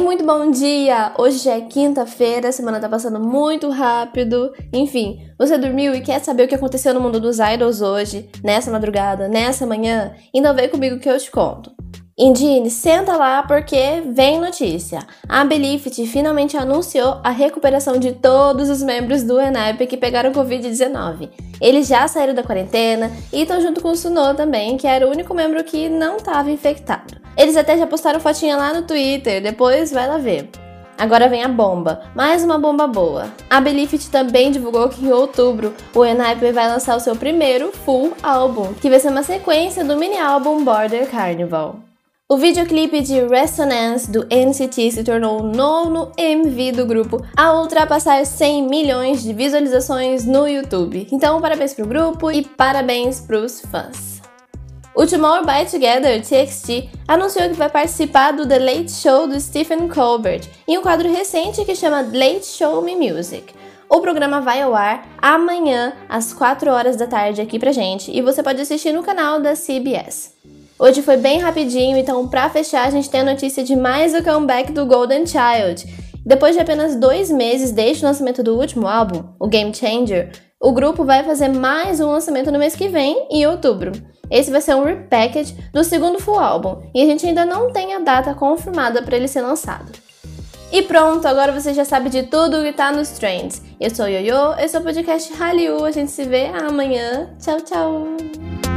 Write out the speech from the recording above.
muito bom dia! Hoje é quinta-feira, a semana tá passando muito rápido. Enfim, você dormiu e quer saber o que aconteceu no mundo dos idols hoje, nessa madrugada, nessa manhã? Então vem comigo que eu te conto. Indine, senta lá porque vem notícia. A Belifit finalmente anunciou a recuperação de todos os membros do ENAP que pegaram Covid-19. Eles já saíram da quarentena e estão junto com o Suno também, que era o único membro que não estava infectado. Eles até já postaram fotinha lá no Twitter, depois vai lá ver. Agora vem a bomba, mais uma bomba boa. A Belifit também divulgou que em outubro o Enhypen vai lançar o seu primeiro full álbum, que vai ser uma sequência do mini álbum Border Carnival. O videoclipe de Resonance do NCT se tornou o nono MV do grupo a ultrapassar 100 milhões de visualizações no YouTube. Então, parabéns pro grupo e parabéns pros fãs. O Tomorrow by Together, TXT, anunciou que vai participar do The Late Show do Stephen Colbert em um quadro recente que chama Late Show Me Music. O programa vai ao ar amanhã às 4 horas da tarde aqui pra gente e você pode assistir no canal da CBS. Hoje foi bem rapidinho, então para fechar a gente tem a notícia de mais o comeback do Golden Child. Depois de apenas dois meses desde o lançamento do último álbum, o Game Changer, o grupo vai fazer mais um lançamento no mês que vem, em outubro. Esse vai ser um repackage do segundo full álbum e a gente ainda não tem a data confirmada para ele ser lançado. E pronto, agora você já sabe de tudo que tá nos trends. Eu sou Yoyo, esse é o podcast Hallyu, a gente se vê amanhã. Tchau, tchau!